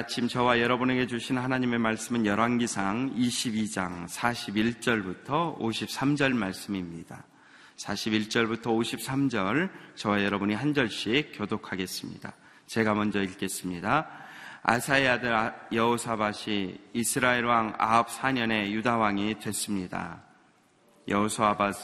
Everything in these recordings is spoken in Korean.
아침 저와 여러분에게 주신 하나님의 말씀은 열왕기상 22장 41절부터 53절 말씀입니다. 41절부터 53절 저와 여러분이 한 절씩 교독하겠습니다. 제가 먼저 읽겠습니다. 아사의 아들 아, 여호사밧이 이스라엘 왕 아합 4년에 유다 왕이 됐습니다. 여호사밧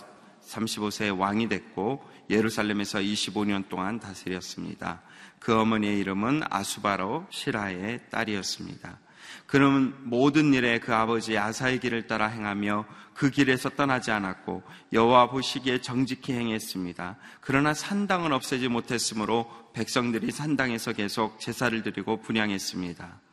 35세 왕이 됐고 예루살렘에서 25년 동안 다스렸습니다. 그 어머니의 이름은 아수바로 시라의 딸이었습니다. 그는 모든 일에 그 아버지 아사의 길을 따라 행하며 그 길에서 떠나지 않았고 여호와 보시기에 정직히 행했습니다. 그러나 산당은 없애지 못했으므로 백성들이 산당에서 계속 제사를 드리고 분양했습니다.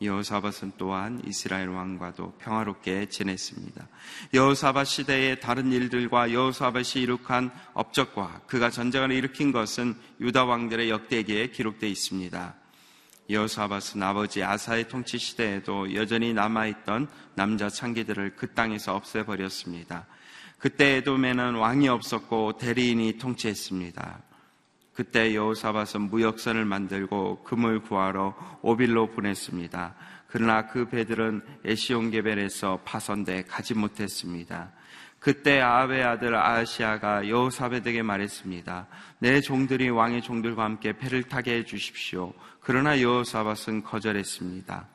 여호사밧은 또한 이스라엘 왕과도 평화롭게 지냈습니다. 여호사밧 시대의 다른 일들과 여호사밧이 이룩한 업적과 그가 전쟁을 일으킨 것은 유다 왕들의 역대기에 기록되어 있습니다. 여호사밧은 아버지 아사의 통치 시대에도 여전히 남아있던 남자 창기들을 그 땅에서 없애버렸습니다. 그때 에돔에는 왕이 없었고 대리인이 통치했습니다. 그때 여호사밧은 무역선을 만들고 금을 구하러 오빌로 보냈습니다. 그러나 그 배들은 에시온게벨에서 파손돼 가지 못했습니다. 그때 아합의 아들 아시아가 여호사벳에게 말했습니다. 내 종들이 왕의 종들과 함께 배를 타게 해 주십시오. 그러나 여호사밧은 거절했습니다.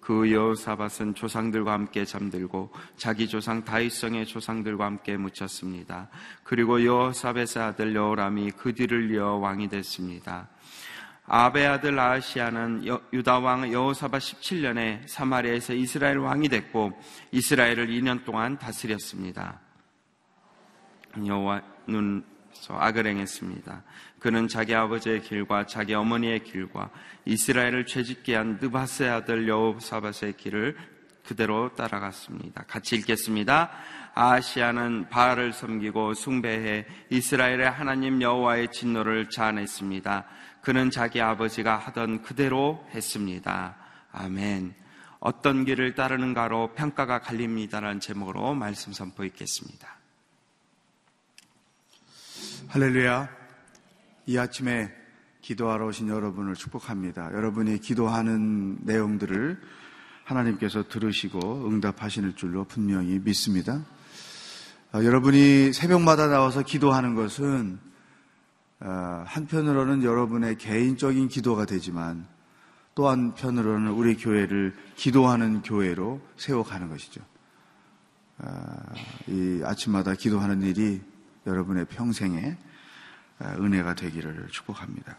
그 여호사밧은 조상들과 함께 잠들고 자기 조상 다윗성의 조상들과 함께 묻혔습니다. 그리고 여호사벳의 아들 여호람이 그 뒤를 이어 왕이 됐습니다. 아베 아들 아시아는 유다 왕 여호사밧 17년에 사마리아에서 이스라엘 왕이 됐고 이스라엘을 2년 동안 다스렸습니다. 여호와는 악을 행했습니다. 그는 자기 아버지의 길과 자기 어머니의 길과 이스라엘을 죄짓게 한 느바스의 아들 여호사밧의 길을 그대로 따라갔습니다. 같이 읽겠습니다. 아시아는 바알을 섬기고 숭배해 이스라엘의 하나님 여호와의 진노를 자아냈습니다. 그는 자기 아버지가 하던 그대로 했습니다. 아멘. 어떤 길을 따르는가로 평가가 갈립니다라는 제목으로 말씀 선포 있겠습니다. 할렐루야. 이 아침에 기도하러 오신 여러분을 축복합니다. 여러분이 기도하는 내용들을 하나님께서 들으시고 응답하시는 줄로 분명히 믿습니다. 어, 여러분이 새벽마다 나와서 기도하는 것은 어, 한편으로는 여러분의 개인적인 기도가 되지만 또 한편으로는 우리 교회를 기도하는 교회로 세워가는 것이죠. 어, 이 아침마다 기도하는 일이 여러분의 평생에 은혜가 되기를 축복합니다.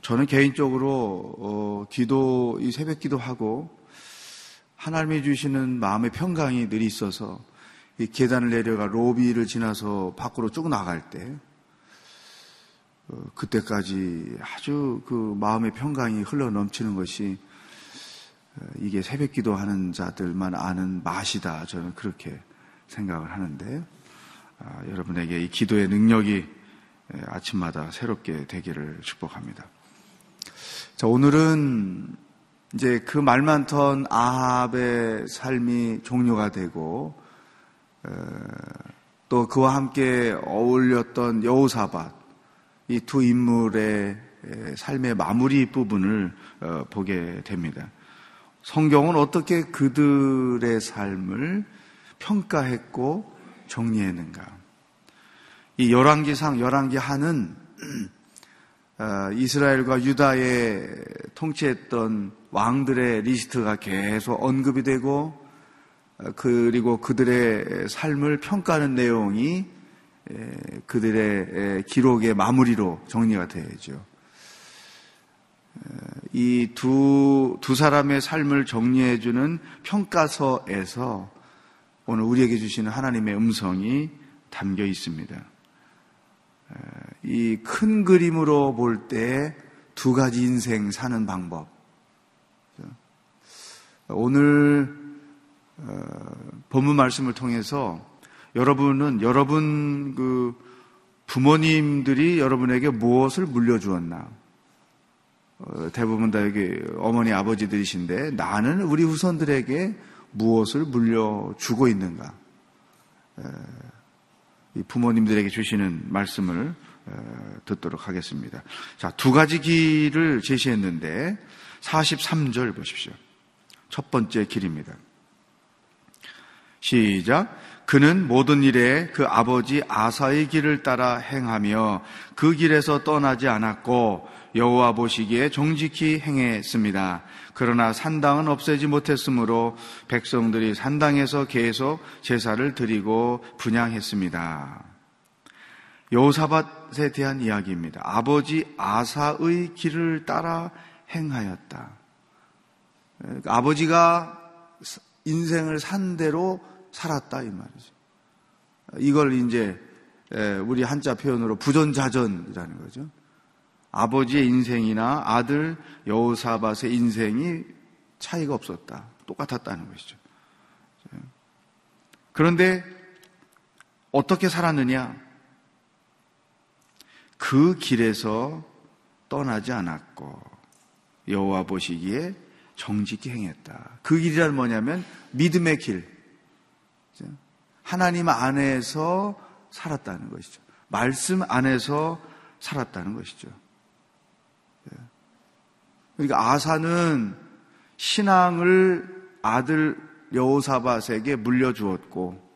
저는 개인적으로 어, 기도 이 새벽 기도하고 하나님이 주시는 마음의 평강이 늘 있어서 이 계단을 내려가 로비를 지나서 밖으로 쭉 나갈 때 어, 그때까지 아주 그 마음의 평강이 흘러 넘치는 것이 어, 이게 새벽 기도하는 자들만 아는 맛이다. 저는 그렇게 생각을 하는데 아, 여러분에게 이 기도의 능력이 아침마다 새롭게 되기를 축복합니다. 자, 오늘은 이제 그 말 많던 아합의 삶이 종료가 되고 또 그와 함께 어울렸던 여호사밧 이 두 인물의 삶의 마무리 부분을 어, 보게 됩니다. 성경은 어떻게 그들의 삶을 평가했고 정리했는가? 이 열왕기상 열왕기 하는 어, 이스라엘과 유다에 통치했던 왕들의 리스트가 계속 언급이 되고 어, 그리고 그들의 삶을 평가하는 내용이 그들의 기록의 마무리로 정리가 되어야죠. 어, 이두 두 사람의 삶을 정리해주는 평가서에서 오늘 우리에게 주시는 하나님의 음성이 담겨 있습니다. 이 큰 그림으로 볼 때 두 가지 인생 사는 방법. 오늘 어, 본문 말씀을 통해서 여러분은 여러분 그 부모님들이 여러분에게 무엇을 물려주었나? 어, 대부분 다 여기 어머니 아버지들이신데 나는 우리 후손들에게 무엇을 물려주고 있는가? 부모님들에게 주시는 말씀을 듣도록 하겠습니다. 자, 두 가지 길을 제시했는데, 43절 보십시오. 첫 번째 길입니다. 시작. 그는 모든 일에 그 아버지 아사의 길을 따라 행하며 그 길에서 떠나지 않았고 여호와 보시기에 정직히 행했습니다. 그러나 산당은 없애지 못했으므로 백성들이 산당에서 계속 제사를 드리고 분양했습니다. 여호사밧에 대한 이야기입니다. 아버지 아사의 길을 따라 행하였다. 아버지가 인생을 산 대로 살았다 이 말이죠. 이걸 이제 우리 한자 표현으로 부전자전이라는 거죠. 아버지의 인생이나 아들 여호사밧의 인생이 차이가 없었다. 똑같았다는 것이죠. 그런데 어떻게 살았느냐? 그 길에서 떠나지 않았고 여호와 보시기에 정직히 행했다. 그 길이란 뭐냐면 믿음의 길. 하나님 안에서 살았다는 것이죠. 말씀 안에서 살았다는 것이죠. 그러니까 아사는 신앙을 아들 여호사밧에게 물려주었고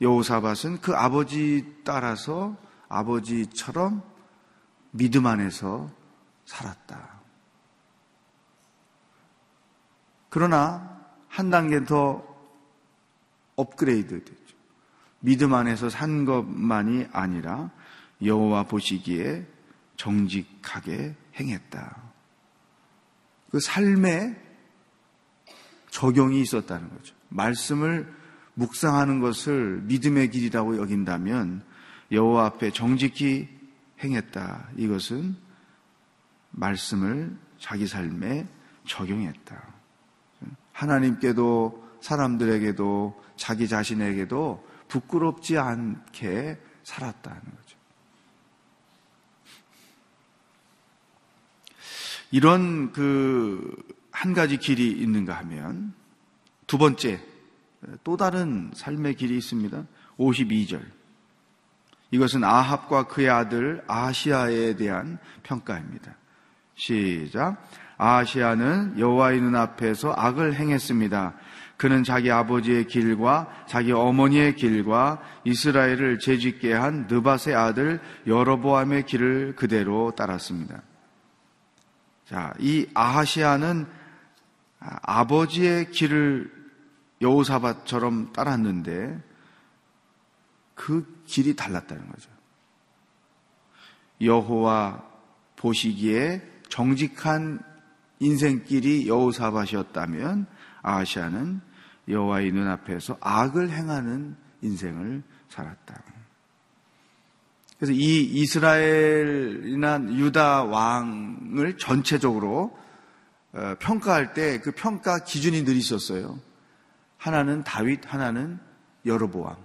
여호사밧은 그 아버지 따라서 아버지처럼 믿음 안에서 살았다. 그러나 한 단계 더 업그레이드 됐죠. 믿음 안에서 산 것만이 아니라 여호와 보시기에 정직하게 행했다. 그 삶에 적용이 있었다는 거죠. 말씀을 묵상하는 것을 믿음의 길이라고 여긴다면 여호와 앞에 정직히 행했다. 이것은 말씀을 자기 삶에 적용했다. 하나님께도 사람들에게도 자기 자신에게도 부끄럽지 않게 살았다는 거죠. 이런 그 한 가지 길이 있는가 하면 두 번째 또 다른 삶의 길이 있습니다. 52절. 이것은 아합과 그의 아들 아시아에 대한 평가입니다. 시작. 아시아는 여호와의 눈앞에서 악을 행했습니다. 그는 자기 아버지의 길과 자기 어머니의 길과 이스라엘을 재짓게 한 느밧의 아들 여로보암의 길을 그대로 따랐습니다. 자, 이 아하시아는 아버지의 길을 여호사밧처럼 따랐는데 그 길이 달랐다는 거죠. 여호와 보시기에 정직한 인생길이 여호사밧이었다면 아시아는 여호와의 눈앞에서 악을 행하는 인생을 살았다. 그래서 이 이스라엘이나 유다 왕을 전체적으로 어, 평가할 때 그 평가 기준이 늘 있었어요. 하나는 다윗, 하나는 여로보암.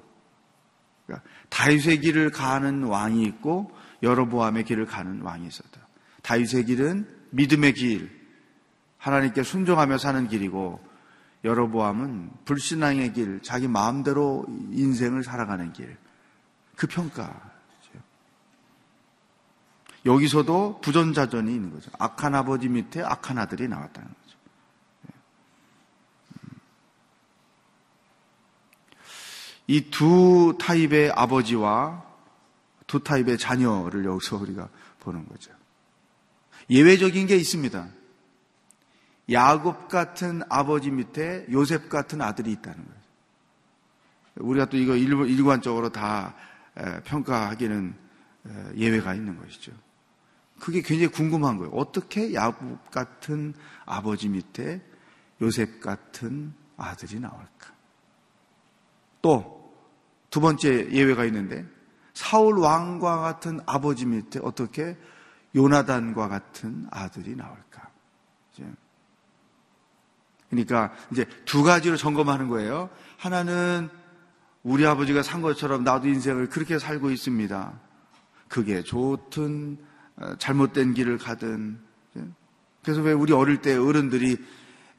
그러니까 다윗의 길을 가는 왕이 있고 여로보암의 길을 가는 왕이 있었다. 다윗의 길은 믿음의 길, 하나님께 순종하며 사는 길이고 여로보암은 불신앙의 길, 자기 마음대로 인생을 살아가는 길. 그 평가. 여기서도 부전자전이 있는 거죠. 악한 아버지 밑에 악한 아들이 나왔다는. 음. 이 두 타입의 아버지와 두 타입의 자녀를 여기서 우리가 보는 거죠. 예외적인 게 있습니다. 야곱 같은 아버지 밑에 요셉 같은 아들이 있다는 거예요. 우리가 또 이거 일관적으로 다 평가하기는 예외가 있는 것이죠. 그게 굉장히 궁금한 거예요. 어떻게 야곱 같은 아버지 밑에 요셉 같은 아들이 나올까? 또 두 번째 예외가 있는데 사울 왕과 같은 아버지 밑에 어떻게 요나단과 같은 아들이 나올까? 그러니까 이제 두 가지로 점검하는 거예요. 하나는 우리 아버지가 산 것처럼 나도 인생을 그렇게 살고 있습니다. 그게 좋든 어, 잘못된 길을 가든. 그래서 왜 우리 어릴 때 어른들이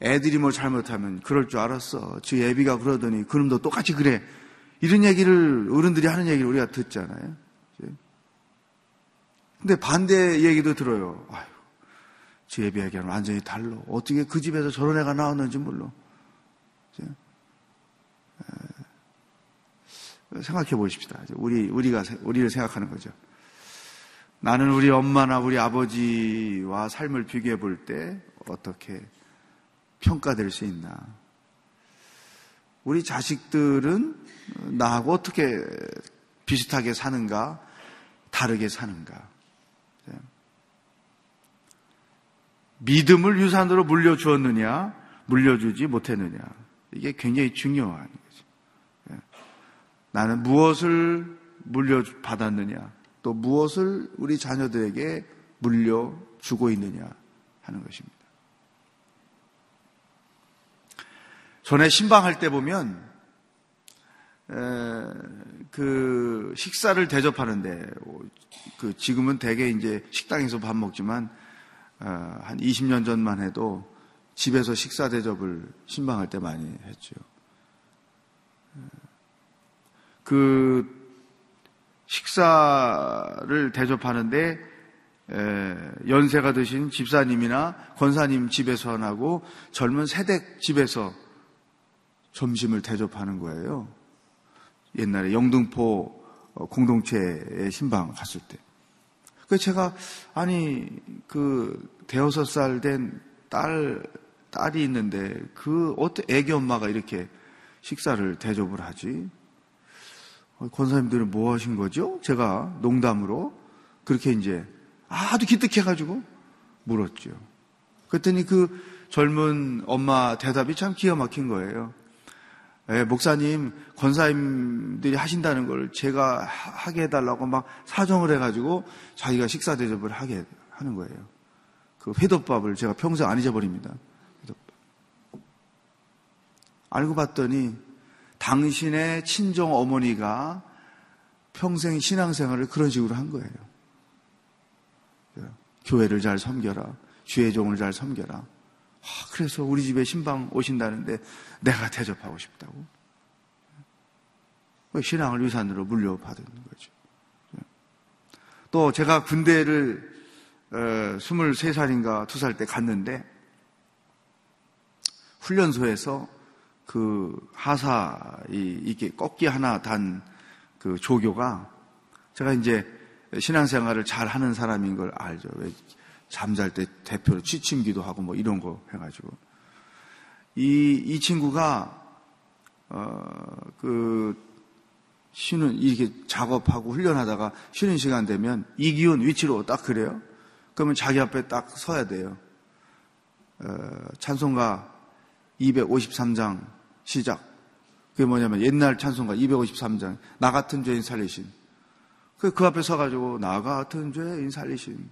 애들이 뭐 잘못하면 그럴 줄 알았어. 지 애비가 그러더니 그놈도 똑같이 그래. 이런 얘기를 어른들이 하는 얘기를 우리가 듣잖아요. 근데 반대 얘기도 들어요. 아유, 제 예배하기는 완전히 달로. 어떻게 그 집에서 저런 애가 나왔는지 몰라. 생각해 보십시다. 우리, 우리가, 우리를 생각하는 거죠. 나는 우리 엄마나 우리 아버지와 삶을 비교해 볼 때 어떻게 평가될 수 있나. 우리 자식들은 나하고 어떻게 비슷하게 사는가, 다르게 사는가. 믿음을 유산으로 물려주었느냐, 물려주지 못했느냐. 이게 굉장히 중요한 거죠. 예. 나는 무엇을 물려받았느냐, 또 무엇을 우리 자녀들에게 물려주고 있느냐 하는 것입니다. 전에 신방할 때 보면, 에, 그 식사를 대접하는데, 그 지금은 대개 이제 식당에서 밥 먹지만, 어, 한 20년 전만 해도 집에서 식사 대접을 신방할 때 많이 했죠. 그 식사를 대접하는데 연세가 드신 집사님이나 권사님 집에서 하고 젊은 세댁 집에서 점심을 대접하는 거예요. 옛날에 영등포 공동체의 신방 갔을 때. 그 제가 아니 그 대여섯 살 된 딸 딸이 있는데 그 어떤 애기 엄마가 이렇게 식사를 대접을 하지? 어, 권사님들은 뭐 하신 거죠? 제가 농담으로 그렇게 이제 아주 기특해가지고 물었죠. 그랬더니 그 젊은 엄마 대답이 참 기가 막힌 거예요. 예, 목사님, 권사님들이 하신다는 걸 제가 하게 해달라고 막 사정을 해가지고 자기가 식사 대접을 하게 하는 거예요. 그 회덮밥을 제가 평생 안 잊어버립니다. 회덮밥. 알고 봤더니 당신의 친정 어머니가 평생 신앙생활을 그런 식으로 한 거예요. 교회를 잘 섬겨라. 주의 종을 잘 섬겨라. 아, 그래서 우리 집에 신방 오신다는데 내가 대접하고 싶다고. 신앙을 유산으로 물려받은 거죠. 또 제가 군대를 23살인가 2살 때 갔는데 훈련소에서 그 하사 이게 꺾기 하나 단 그 조교가 제가 이제 신앙생활을 잘 하는 사람인 걸 알죠. 잠잘 때 대표로 취침기도 하고 뭐 이런 거 해가지고 이, 이 친구가 어, 그 쉬는 이렇게 작업하고 훈련하다가 쉬는 시간 되면 이기훈 위치로 딱 그래요. 그러면 자기 앞에 딱 서야 돼요. 어, 찬송가 253장 시작. 그게 뭐냐면 옛날 찬송가 253장 나 같은 죄인 살리신. 그, 그 앞에 서가지고 나 같은 죄인 살리신.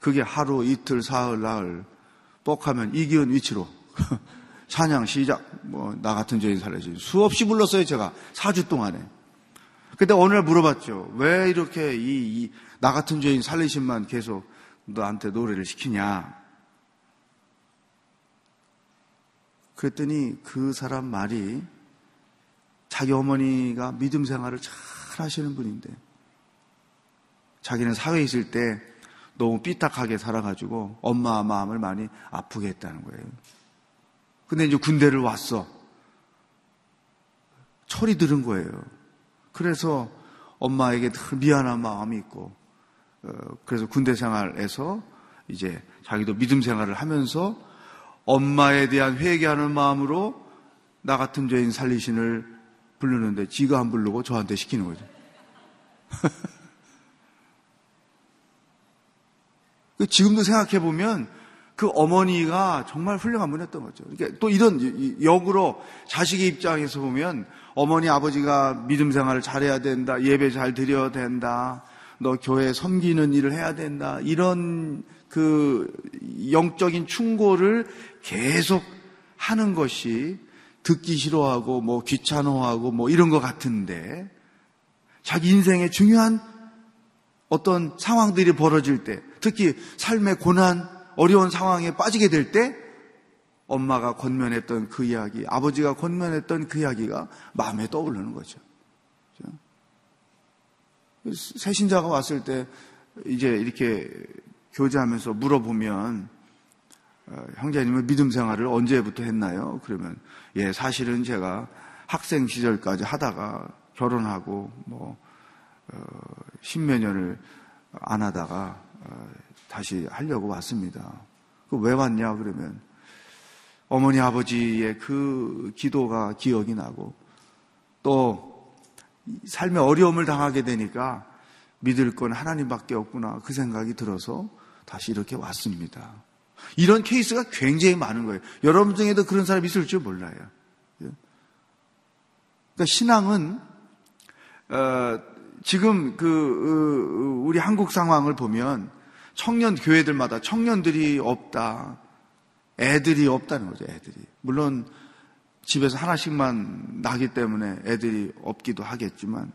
그게 하루, 이틀, 사흘, 나흘 뻑하면 이기은 위치로 찬양 시작. 뭐 나 같은 죄인 살려지 수없이 불렀어요 제가 4주 동안에. 근데 오늘 물어봤죠. 왜 이렇게 이나 같은 죄인 살리신만 계속 너한테 노래를 시키냐? 그랬더니 그 사람 말이 자기 어머니가 믿음 생활을 잘 하시는 분인데 자기는 사회에 있을 때 너무 삐딱하게 살아가지고 엄마 마음을 많이 아프게 했다는 거예요. 근데 이제 군대를 왔어. 철이 들은 거예요. 그래서 엄마에게 늘 미안한 마음이 있고, 어, 그래서 군대 생활에서 이제 자기도 믿음 생활을 하면서 엄마에 대한 회개하는 마음으로 나 같은 죄인 살리신을 부르는데 지가 안 부르고 저한테 시키는 거죠. 그 지금도 생각해 보면 그 어머니가 정말 훌륭한 분이었던 거죠. 그러니까 또 이런 역으로 자식의 입장에서 보면 어머니 아버지가 믿음 생활을 잘해야 된다, 예배 잘 드려야 된다, 너 교회 섬기는 일을 해야 된다 이런 그 영적인 충고를 계속 하는 것이 듣기 싫어하고 뭐 귀찮아하고 뭐 이런 것 같은데 자기 인생의 중요한 어떤 상황들이 벌어질 때, 특히 삶의 고난, 어려운 상황에 빠지게 될 때, 엄마가 권면했던 그 이야기, 아버지가 권면했던 그 이야기가 마음에 떠오르는 거죠. 새 신자가 왔을 때, 이제 이렇게 교제하면서 물어보면, 어, 형제님은 믿음 생활을 언제부터 했나요? 그러면 예 사실은 제가 학생 시절까지 하다가 결혼하고 뭐 어, 십몇 년을 안 하다가 어, 다시 하려고 왔습니다. 그왜 왔냐 그러면 어머니 아버지의 그 기도가 기억이 나고 또 삶의 어려움을 당하게 되니까 믿을 건 하나님밖에 없구나 그 생각이 들어서 다시 이렇게 왔습니다. 이런 케이스가 굉장히 많은 거예요. 여러분 중에도 그런 사람이 있을 줄 몰라요. 예. 그러니까 신앙은 어, 지금 그 어, 우리 한국 상황을 보면 청년 교회들마다 청년들이 없다. 애들이 없다는 거죠, 애들이. 물론 집에서 하나씩만 나기 때문에 애들이 없기도 하겠지만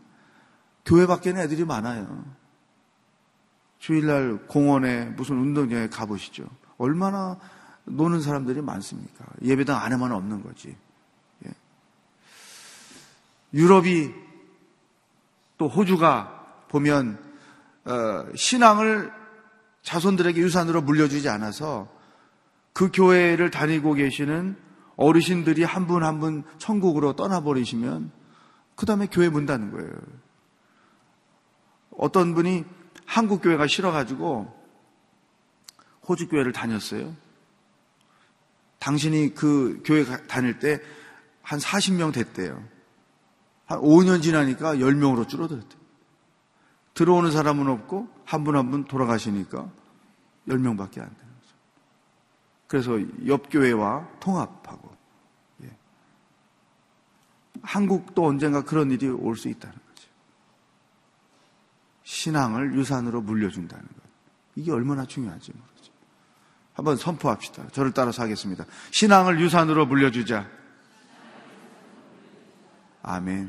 교회 밖에는 애들이 많아요. 주일날 공원에 무슨 운동장에 가보시죠. 얼마나 노는 사람들이 많습니까? 예배당 안에만 없는 거지. 예. 유럽이 또 호주가 보면 어, 신앙을 자손들에게 유산으로 물려주지 않아서 그 교회를 다니고 계시는 어르신들이 한 분 한 분 천국으로 떠나버리시면 그 다음에 교회 문 닫는 거예요. 어떤 분이 한국 교회가 싫어가지고 호주 교회를 다녔어요. 당신이 그 교회 다닐 때 한 40명 됐대요. 한 5년 지나니까 10명으로 줄어들었대요. 들어오는 사람은 없고 한분 한 분 돌아가시니까 10명 밖에 안 되는 거죠. 그래서 옆 교회와 통합하고 예. 한국도 언젠가 그런 일이 올 수 있다는 거죠. 신앙을 유산으로 물려준다는 것. 이게 얼마나 중요한지 모르죠. 한번 선포합시다. 저를 따라서 하겠습니다. 신앙을 유산으로 물려주자. 아멘.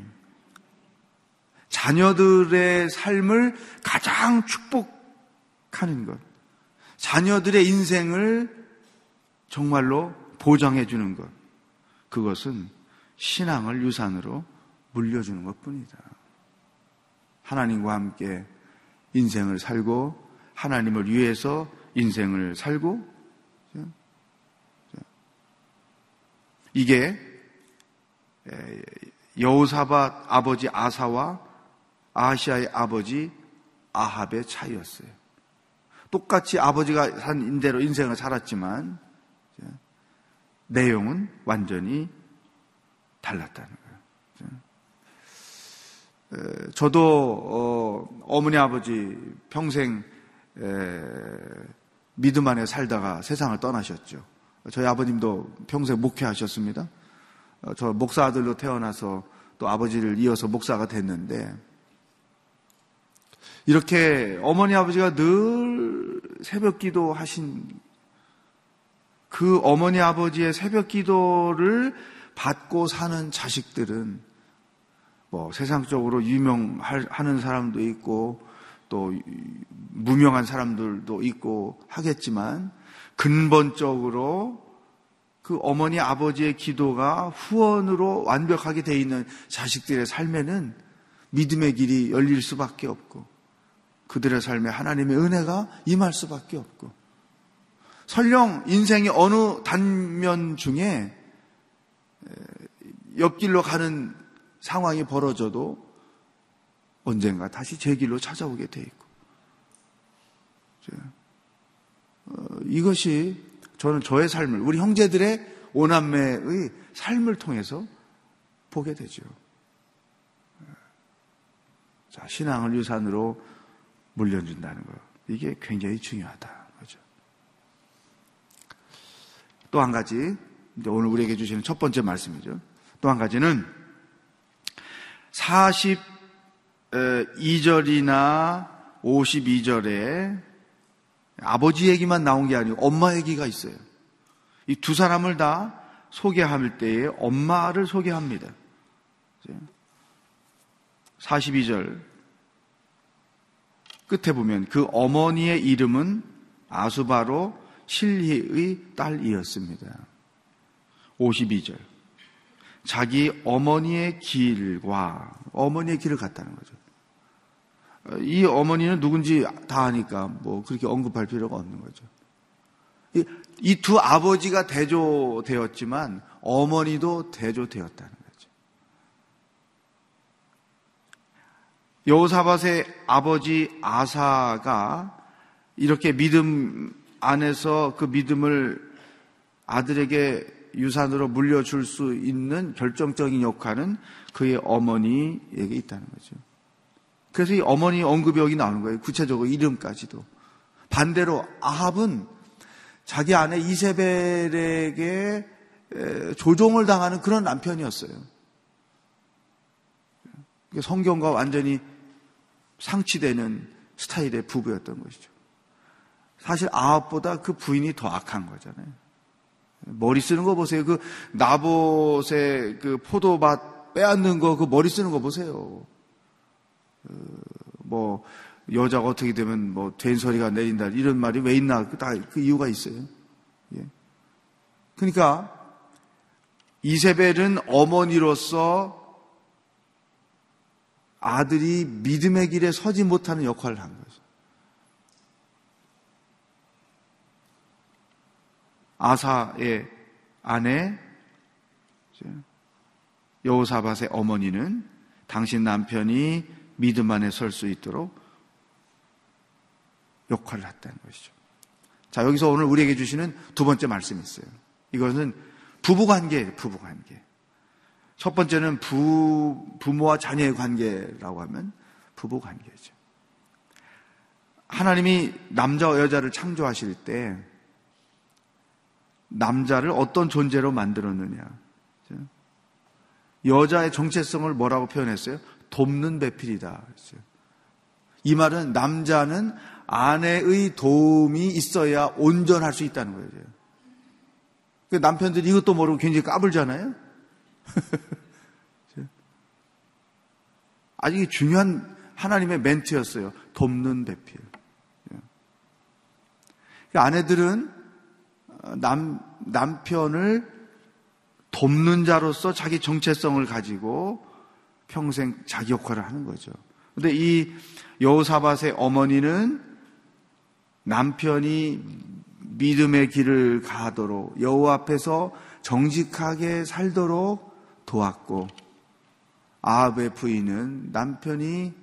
자녀들의 삶을 가장 축복하는 것. 자녀들의 인생을 정말로 보장해 주는 것. 그것은 신앙을 유산으로 물려주는 것 뿐이다. 하나님과 함께 인생을 살고 하나님을 위해서 인생을 살고 이게 여우사밧 아버지 아사와 아시아의 아버지 아합의 차이였어요. 똑같이 아버지가 산 인대로 인생을 살았지만 내용은 완전히 달랐다는 거예요. 저도 어, 머니 아버지 평생 믿음 안에 살다가 세상을 떠나셨죠. 저희 아버님도 평생 목회하셨습니다. 어, 저 목사 아들로 태어나서 또 아버지를 이어서 목사가 됐는데 이렇게 어머니 아버지가 늘 새벽 기도 하신 그 어머니 아버지의 새벽 기도를 받고 사는 자식들은 뭐 세상적으로 유명하는 사람도 있고 또 무명한 사람들도 있고 하겠지만 근본적으로 그 어머니 아버지의 기도가 후원으로 완벽하게 돼 있는 자식들의 삶에는 믿음의 길이 열릴 수밖에 없고 그들의 삶에 하나님의 은혜가 임할 수밖에 없고 설령 인생의 어느 단면 중에 옆길로 가는 상황이 벌어져도 언젠가 다시 제 길로 찾아오게 돼 있고 어, 이것이 저는 저의 삶을 우리 형제들의 오남매의 삶을 통해서 보게 되죠. 자, 신앙을 유산으로 물려준다는 거. 이게 굉장히 중요하다. 그죠. 또 한 가지, 오늘 우리에게 주시는 첫 번째 말씀이죠. 또 한 가지는 42절이나 52절에 아버지 얘기만 나온 게 아니고 엄마 얘기가 있어요. 이 두 사람을 다 소개할 때에 엄마를 소개합니다. 42절 끝에 보면 그 어머니의 이름은 아수바로 실리의 딸이었습니다. 52절. 자기 어머니의 길과 어머니의 길을 갔다는 거죠. 이 어머니는 누군지 다 아니까 뭐 그렇게 언급할 필요가 없는 거죠. 이 두 아버지가 대조되었지만 어머니도 대조되었다는 거죠. 여호사밧의 아버지 아사가 이렇게 믿음 안에서 그 믿음을 아들에게 유산으로 물려줄 수 있는 결정적인 역할은 그의 어머니에게 있다는 거죠. 그래서 이 어머니 언급이 여기 나오는 거예요. 구체적으로 이름까지도. 반대로 아합은 자기 아내 이세벨에게 조종을 당하는 그런 남편이었어요. 성경과 완전히 상치되는 스타일의 부부였던 것이죠. 사실 아합보다 그 부인이 더 악한 거잖아요. 머리 쓰는 거 보세요. 그 나봇의 그 포도밭 빼앗는 거, 그 머리 쓰는 거 보세요. 그뭐 여자가 어떻게 되면 뭐 된소리가 내린다 이런 말이 왜 있나 다그 그 이유가 있어요. 예. 그러니까 이세벨은 어머니로서 아들이 믿음의 길에 서지 못하는 역할을 한 거죠. 아사의 아내 여호사밧의 어머니는 당신 남편이 믿음 안에 설 수 있도록 역할을 했다는 것이죠. 자, 여기서 오늘 우리에게 주시는 두 번째 말씀이 있어요. 이것은 부부 관계예요, 부부 관계. 첫 번째는 부, 부모와 자녀의 관계라고 하면 부부 관계죠. 하나님이 남자와 여자를 창조하실 때 남자를 어떤 존재로 만들었느냐. 여자의 정체성을 뭐라고 표현했어요? 돕는 배필이다. 이 말은 남자는 아내의 도움이 있어야 온전할 수 있다는 거예요. 그 남편들이 이것도 모르고 굉장히 까불잖아요. 아주 중요한 하나님의 멘트였어요. 돕는 배필. 그 아내들은 남, 남편을 돕는 자로서 자기 정체성을 가지고 평생 자기 역할을 하는 거죠. 근데 이 여호사밧의 어머니는 남편이 믿음의 길을 가도록 여호 앞에서 정직하게 살도록 도왔고 아합의 부인은 남편이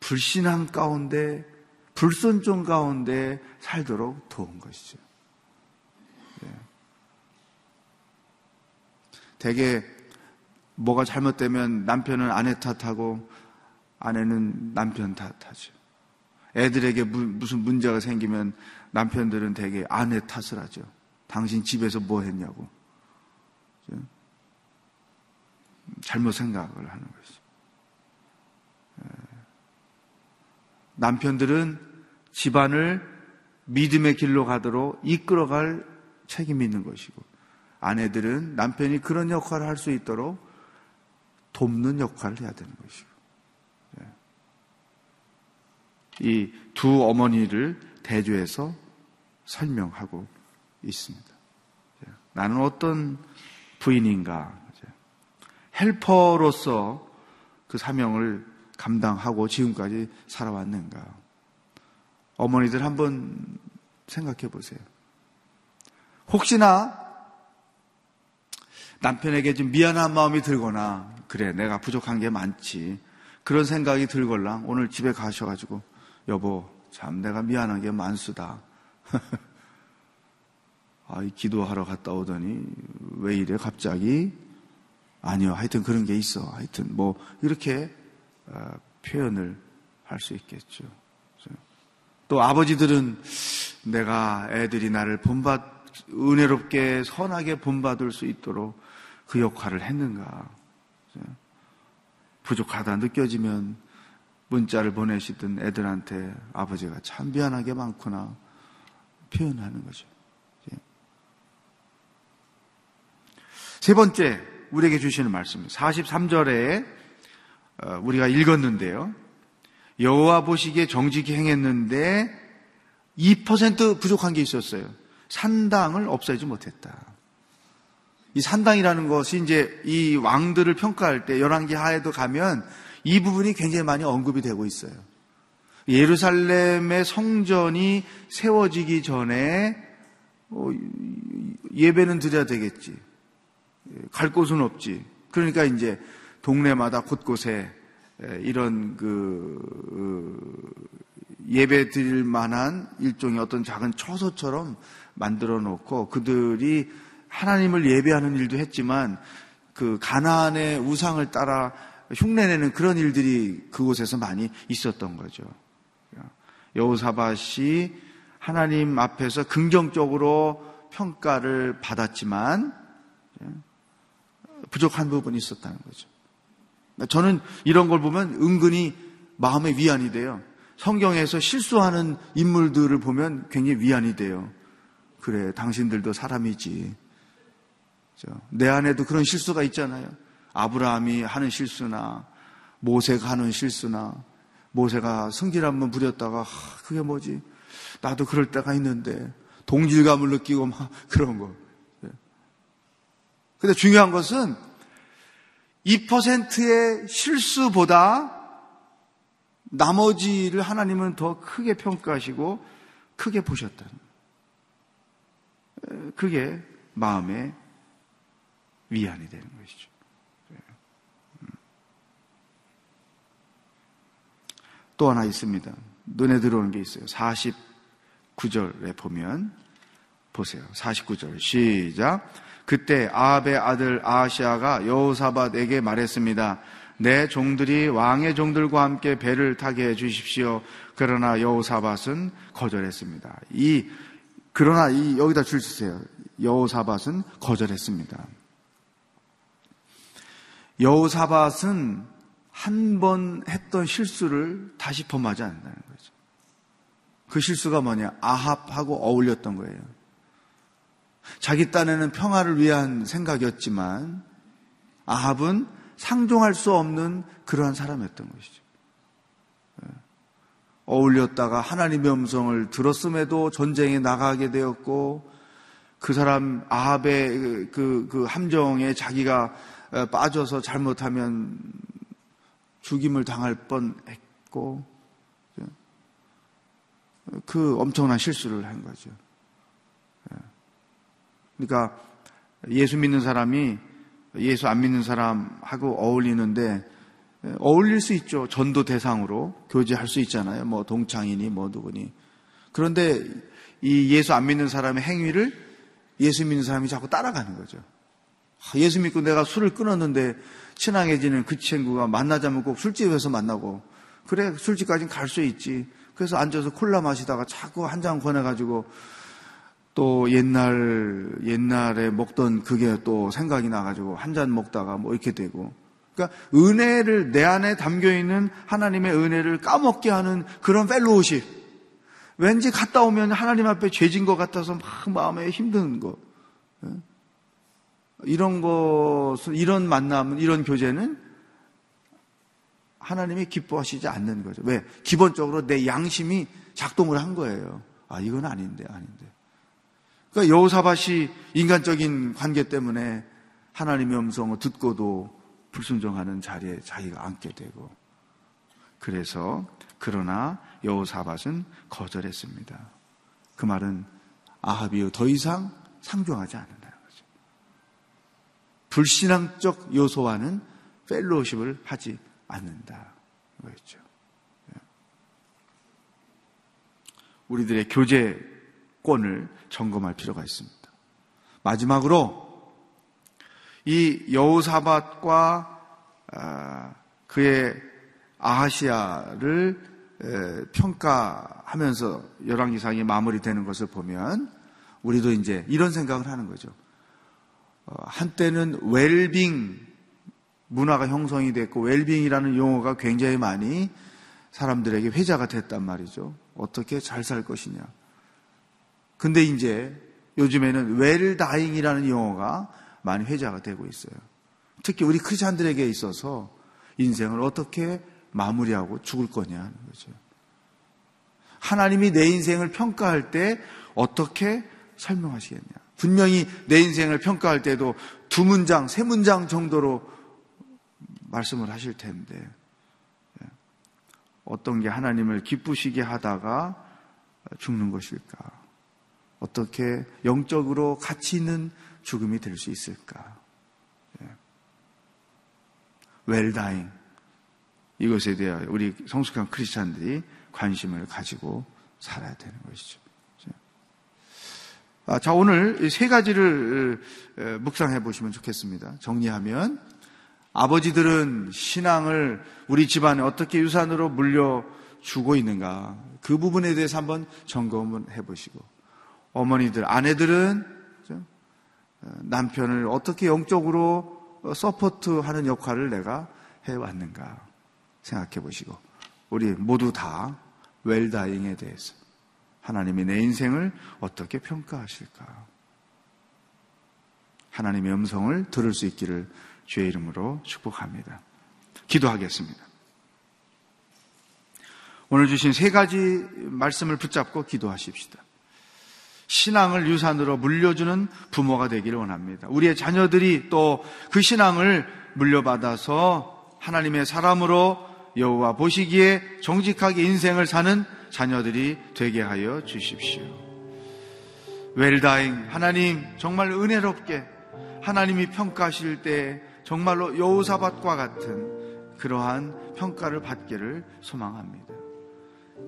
불신앙 가운데 불순종 가운데 살도록 도운 것이죠. 네. 대개 뭐가 잘못되면 남편은 아내 탓하고 아내는 남편 탓하죠. 애들에게 무슨 문제가 생기면 남편들은 대개 아내 탓을 하죠. 당신 집에서 뭐 했냐고. 잘못 생각을 하는 것이죠. 남편들은 집안을 믿음의 길로 가도록 이끌어갈 책임이 있는 것이고 아내들은 남편이 그런 역할을 할 수 있도록 돕는 역할을 해야 되는 것이고 네. 이두 어머니를 대조해서 설명하고 있습니다. 네. 나는 어떤 부인인가 헬퍼로서 그 사명을 감당하고 지금까지 살아왔는가. 어머니들 한번 생각해 보세요. 혹시나 남편에게 좀 미안한 마음이 들거나, 그래, 내가 부족한 게 많지. 그런 생각이 들걸랑 오늘 집에 가셔가지고, 여보, 참 내가 미안한 게 많수다. 아, 기도하러 갔다 오더니 왜 이래 갑자기? 아니요, 하여튼 그런 게 있어. 하여튼 뭐 이렇게 어, 표현을 할 수 있겠죠. 또 아버지들은 내가 애들이 나를 본받, 은혜롭게 선하게 본받을 수 있도록 그 역할을 했는가. 부족하다 느껴지면 문자를 보내시던 애들한테 아버지가 참 미안하게 많구나 표현하는 거죠. 세 번째, 우리에게 주시는 말씀. 43절에 어, 우리가 읽었는데요. 여호와 보시기에 정직히 행했는데 2% 부족한 게 있었어요. 산당을 없애지 못했다. 이 산당이라는 것이 이제 이 왕들을 평가할 때 열왕기 하에도 가면 이 부분이 굉장히 많이 언급이 되고 있어요. 예루살렘의 성전이 세워지기 전에 어, 예배는 드려야 되겠지. 갈 곳은 없지. 그러니까 이제 동네마다 곳곳에 이런 그 어, 예배 드릴 만한 일종의 어떤 작은 처소처럼 만들어 놓고 그들이 하나님을 예배하는 일도 했지만 그 가나안의 우상을 따라 흉내내는 그런 일들이 그곳에서 많이 있었던 거죠. 여호사밭이 하나님 앞에서 긍정적으로 평가를 받았지만 부족한 부분이 있었다는 거죠. 저는 이런 걸 보면 은근히 마음의 위안이 돼요. 성경에서 실수하는 인물들을 보면 굉장히 위안이 돼요. 그래, 당신들도 사람이지. 내 안에도 그런 실수가 있잖아요. 아브라함이 하는 실수나 모세가 하는 실수나 모세가 성질 한번 부렸다가 그게 뭐지? 나도 그럴 때가 있는데 동질감을 느끼고 막 그런 거. 예. 근데 중요한 것은 2%의 실수보다 나머지를 하나님은 더 크게 평가하시고 크게 보셨다는. 그게 마음의 위안이 되는 것이죠. 예. 음. 또 하나 있습니다. 눈에 들어오는 게 있어요. 49절에 보면 보세요. 49절 시작. 그때 아합의 아들 아시아가 여호사밧에게 말했습니다. 내 종들이 왕의 종들과 함께 배를 타게 해 주십시오. 그러나 여호사밧은 거절했습니다. 이 그러나 이 여기다 줄 주세요. 여호사밧은 거절했습니다. 여호사밧은 한 번 했던 실수를 다시 범하지 않는다는 거죠. 그 실수가 뭐냐? 아합하고 어울렸던 거예요. 자기 딴에는 평화를 위한 생각이었지만 아합은 상종할 수 없는 그러한 사람이었던 것이죠. 예. 어울렸다가 하나님의 음성을 들었음에도 전쟁에 나가게 되었고 그 사람 아합의 그, 그, 그 함정에 자기가 어, 빠져서 잘못하면 죽임을 당할 뻔 했고 예. 그 엄청난 실수를 한 거죠. 그러니까 예수 믿는 사람이 예수 안 믿는 사람하고 어울리는데 어울릴 수 있죠. 전도 대상으로 교제할 수 있잖아요. 뭐 동창이니 뭐 누구니. 그런데 이 예수 안 믿는 사람의 행위를 예수 믿는 사람이 자꾸 따라가는 거죠. 예수 믿고 내가 술을 끊었는데 친하게지는 그 친구가 만나자면 꼭 술집에서 만나고 그래 술집까지는 갈 수 있지. 그래서 앉아서 콜라 마시다가 자꾸 한 잔 권해가지고 또 옛날, 옛날에 먹던 그게 또 생각이 나가지고 한 잔 먹다가 뭐 이렇게 되고. 그러니까 은혜를, 내 안에 담겨 있는 하나님의 은혜를 까먹게 하는 그런 펠로우십. 왠지 갔다 오면 하나님 앞에 죄진 것 같아서 막 마음에 힘든 거. 예? 이런 것은, 이런 만남은, 이런 교제는 하나님이 기뻐하시지 않는 거죠. 왜? 기본적으로 내 양심이 작동을 한 거예요. 아, 이건 아닌데, 아닌데. 그러니까 여호사밭이 인간적인 관계 때문에 하나님의 음성을 듣고도 불순종하는 자리에 자기가 앉게 되고 그래서 그러나 여호사밭은 거절했습니다. 그 말은 아합이 더 이상 상종하지 않는다는 거죠. 불신앙적 요소와는 펠로우십을 하지 않는다. 거였죠. 우리들의 교제권을 점검할 필요가 있습니다. 마지막으로 이 여우사밧과 아, 그의 아하시아를 평가하면서 열왕기상이 마무리되는 것을 보면 우리도 이제 이런 생각을 하는 거죠. 어, 한때는 웰빙 문화가 형성이 됐고 웰빙이라는 용어가 굉장히 많이 사람들에게 회자가 됐단 말이죠. 어떻게 잘 살 것이냐. 근데 이제 요즘에는 웰다잉이라는 용어가 많이 회자가 되고 있어요. 특히 우리 크리스찬들에게 있어서 인생을 어떻게 마무리하고 죽을 거냐 하는 거죠. 하나님이 내 인생을 평가할 때 어떻게 설명하시겠냐. 분명히 내 인생을 평가할 때도 두 문장, 세 문장 정도로 말씀을 하실 텐데. 예. 어떤 게 하나님을 기쁘시게 하다가 죽는 것일까? 어떻게 영적으로 가치 있는 죽음이 될 수 있을까? 웰다잉. 이것에 대하여 우리 성숙한 크리스찬들이 관심을 가지고 살아야 되는 것이죠. 아, 자, 오늘 세 가지를 묵상해 보시면 좋겠습니다. 정리하면 아버지들은 신앙을 우리 집안에 어떻게 유산으로 물려주고 있는가? 그 부분에 대해서 한번 점검을 해보시고. 어머니들, 아내들은 어, 남편을 어떻게 영적으로 서포트하는 역할을 내가 해왔는가 생각해 보시고. 우리 모두 다 웰다잉에 대해서 하나님이 내 인생을 어떻게 평가하실까? 하나님의 음성을 들을 수 있기를 주의 이름으로 축복합니다. 기도하겠습니다. 오늘 주신 세 가지 말씀을 붙잡고 기도하십시다. 신앙을 유산으로 물려주는 부모가 되기를 원합니다. 우리의 자녀들이 또 그 신앙을 물려받아서 하나님의 사람으로 여호와 보시기에 정직하게 인생을 사는 자녀들이 되게 하여 주십시오. 웰다잉 하나님 정말 은혜롭게 하나님이 평가하실 때 정말로 여호사밭과 같은 그러한 평가를 받기를 소망합니다.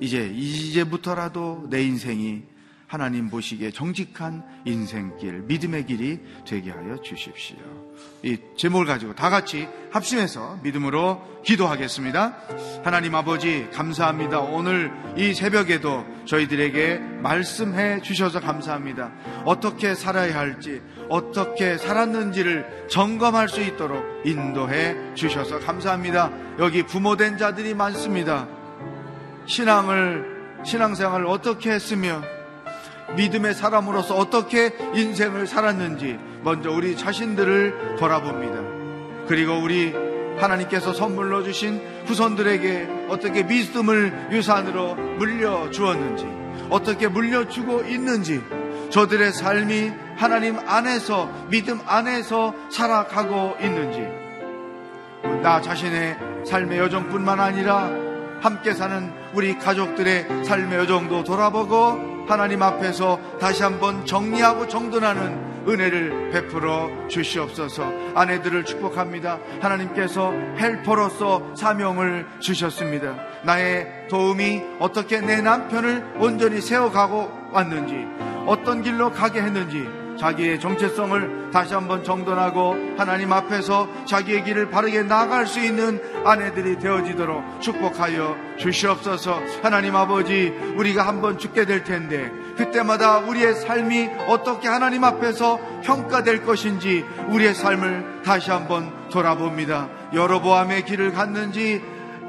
이제 이제부터라도 내 인생이 하나님 보시기에 정직한 인생길, 믿음의 길이 되게 하여 주십시오. 이 제목을 가지고 다 같이 합심해서 믿음으로 기도하겠습니다. 하나님 아버지, 감사합니다. 오늘 이 새벽에도 저희들에게 말씀해 주셔서 감사합니다. 어떻게 살아야 할지, 어떻게 살았는지를 점검할 수 있도록 인도해 주셔서 감사합니다. 여기 부모된 자들이 많습니다. 신앙을, 신앙생활을 어떻게 했으며, 믿음의 사람으로서 어떻게 인생을 살았는지 먼저 우리 자신들을 돌아봅니다. 그리고 우리 하나님께서 선물로 주신 후손들에게 어떻게 믿음을 유산으로 물려주었는지, 어떻게 물려주고 있는지, 저들의 삶이 하나님 안에서, 믿음 안에서 살아가고 있는지, 나 자신의 삶의 여정뿐만 아니라 함께 사는 우리 가족들의 삶의 여정도 돌아보고 하나님 앞에서 다시 한번 정리하고 정돈하는 은혜를 베풀어 주시옵소서 아내들을 축복합니다. 하나님께서 헬퍼로서 사명을 주셨습니다. 나의 도움이 어떻게 내 남편을 온전히 세워가고 왔는지, 어떤 길로 가게 했는지, 자기의 정체성을 다시 한번 정돈하고 하나님 앞에서 자기의 길을 바르게 나갈 수 있는 아내들이 되어지도록 축복하여 주시옵소서 하나님 아버지 우리가 한번 죽게 될 텐데 그때마다 우리의 삶이 어떻게 하나님 앞에서 평가될 것인지 우리의 삶을 다시 한번 돌아봅니다. 여러보암의 길을 갔는지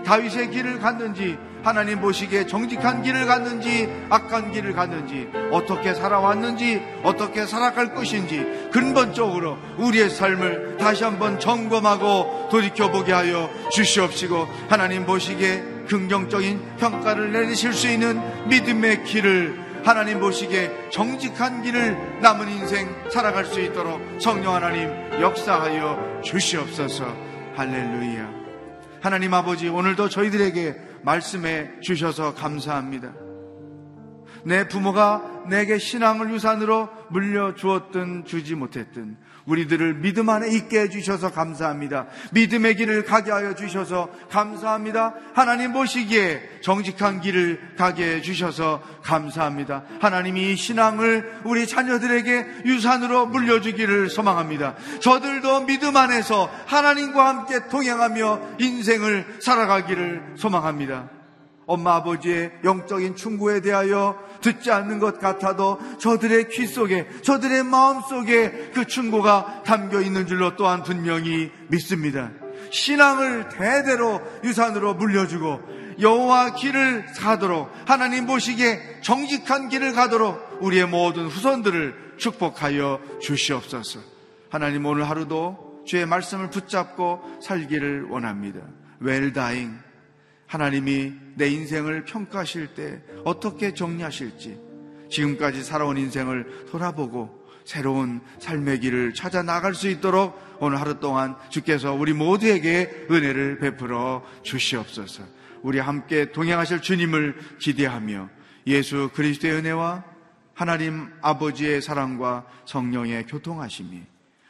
다윗의 길을 갔는지 하나님 보시기에 정직한 길을 갔는지 악한 길을 갔는지 어떻게 살아왔는지 어떻게 살아갈 것인지 근본적으로 우리의 삶을 다시 한번 점검하고 돌이켜보게 하여 주시옵시고 하나님 보시기에 긍정적인 평가를 내리실 수 있는 믿음의 길을 하나님 보시기에 정직한 길을 남은 인생 살아갈 수 있도록 성령 하나님 역사하여 주시옵소서. 할렐루야. 하나님 아버지 오늘도 저희들에게 말씀해 주셔서 감사합니다. 내 부모가 내게 신앙을 유산으로 물려주었든 주지 못했든 우리들을 믿음 안에 있게 해주셔서 감사합니다. 믿음의 길을 가게 하여 주셔서 감사합니다. 하나님 보시기에 정직한 길을 가게 해주셔서 감사합니다. 하나님이 이 신앙을 우리 자녀들에게 유산으로 물려주기를 소망합니다. 저들도 믿음 안에서 하나님과 함께 동행하며 인생을 살아가기를 소망합니다. 엄마 아버지의 영적인 충고에 대하여 듣지 않는 것 같아도 저들의 귀 속에, 저들의 마음 속에 그 충고가 담겨 있는 줄로 또한 분명히 믿습니다. 신앙을 대대로 유산으로 물려주고 여호와 길을 가도록 하나님 보시기에 정직한 길을 가도록 우리의 모든 후손들을 축복하여 주시옵소서. 하나님 오늘 하루도 주의 말씀을 붙잡고 살기를 원합니다. 웰다잉 하나님이 내 인생을 평가하실 때 어떻게 정리하실지 지금까지 살아온 인생을 돌아보고 새로운 삶의 길을 찾아 나갈 수 있도록 오늘 하루 동안 주께서 우리 모두에게 은혜를 베풀어 주시옵소서. 우리 함께 동행하실 주님을 기대하며 예수 그리스도의 은혜와 하나님 아버지의 사랑과 성령의 교통하심이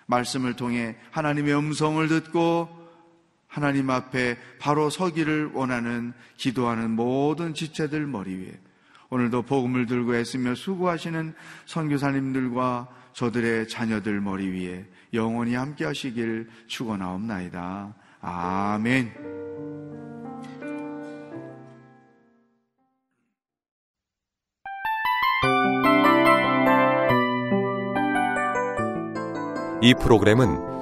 말씀을 통해 하나님의 음성을 듣고 하나님 앞에 바로 서기를 원하는 기도하는 모든 지체들 머리 위에 오늘도 복음을 들고 애쓰며 수고하시는 선교사님들과 저들의 자녀들 머리 위에 영원히 함께 하시길 축원하옵나이다. 아멘. 이 프로그램은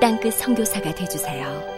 땅끝 성교사가 되주세요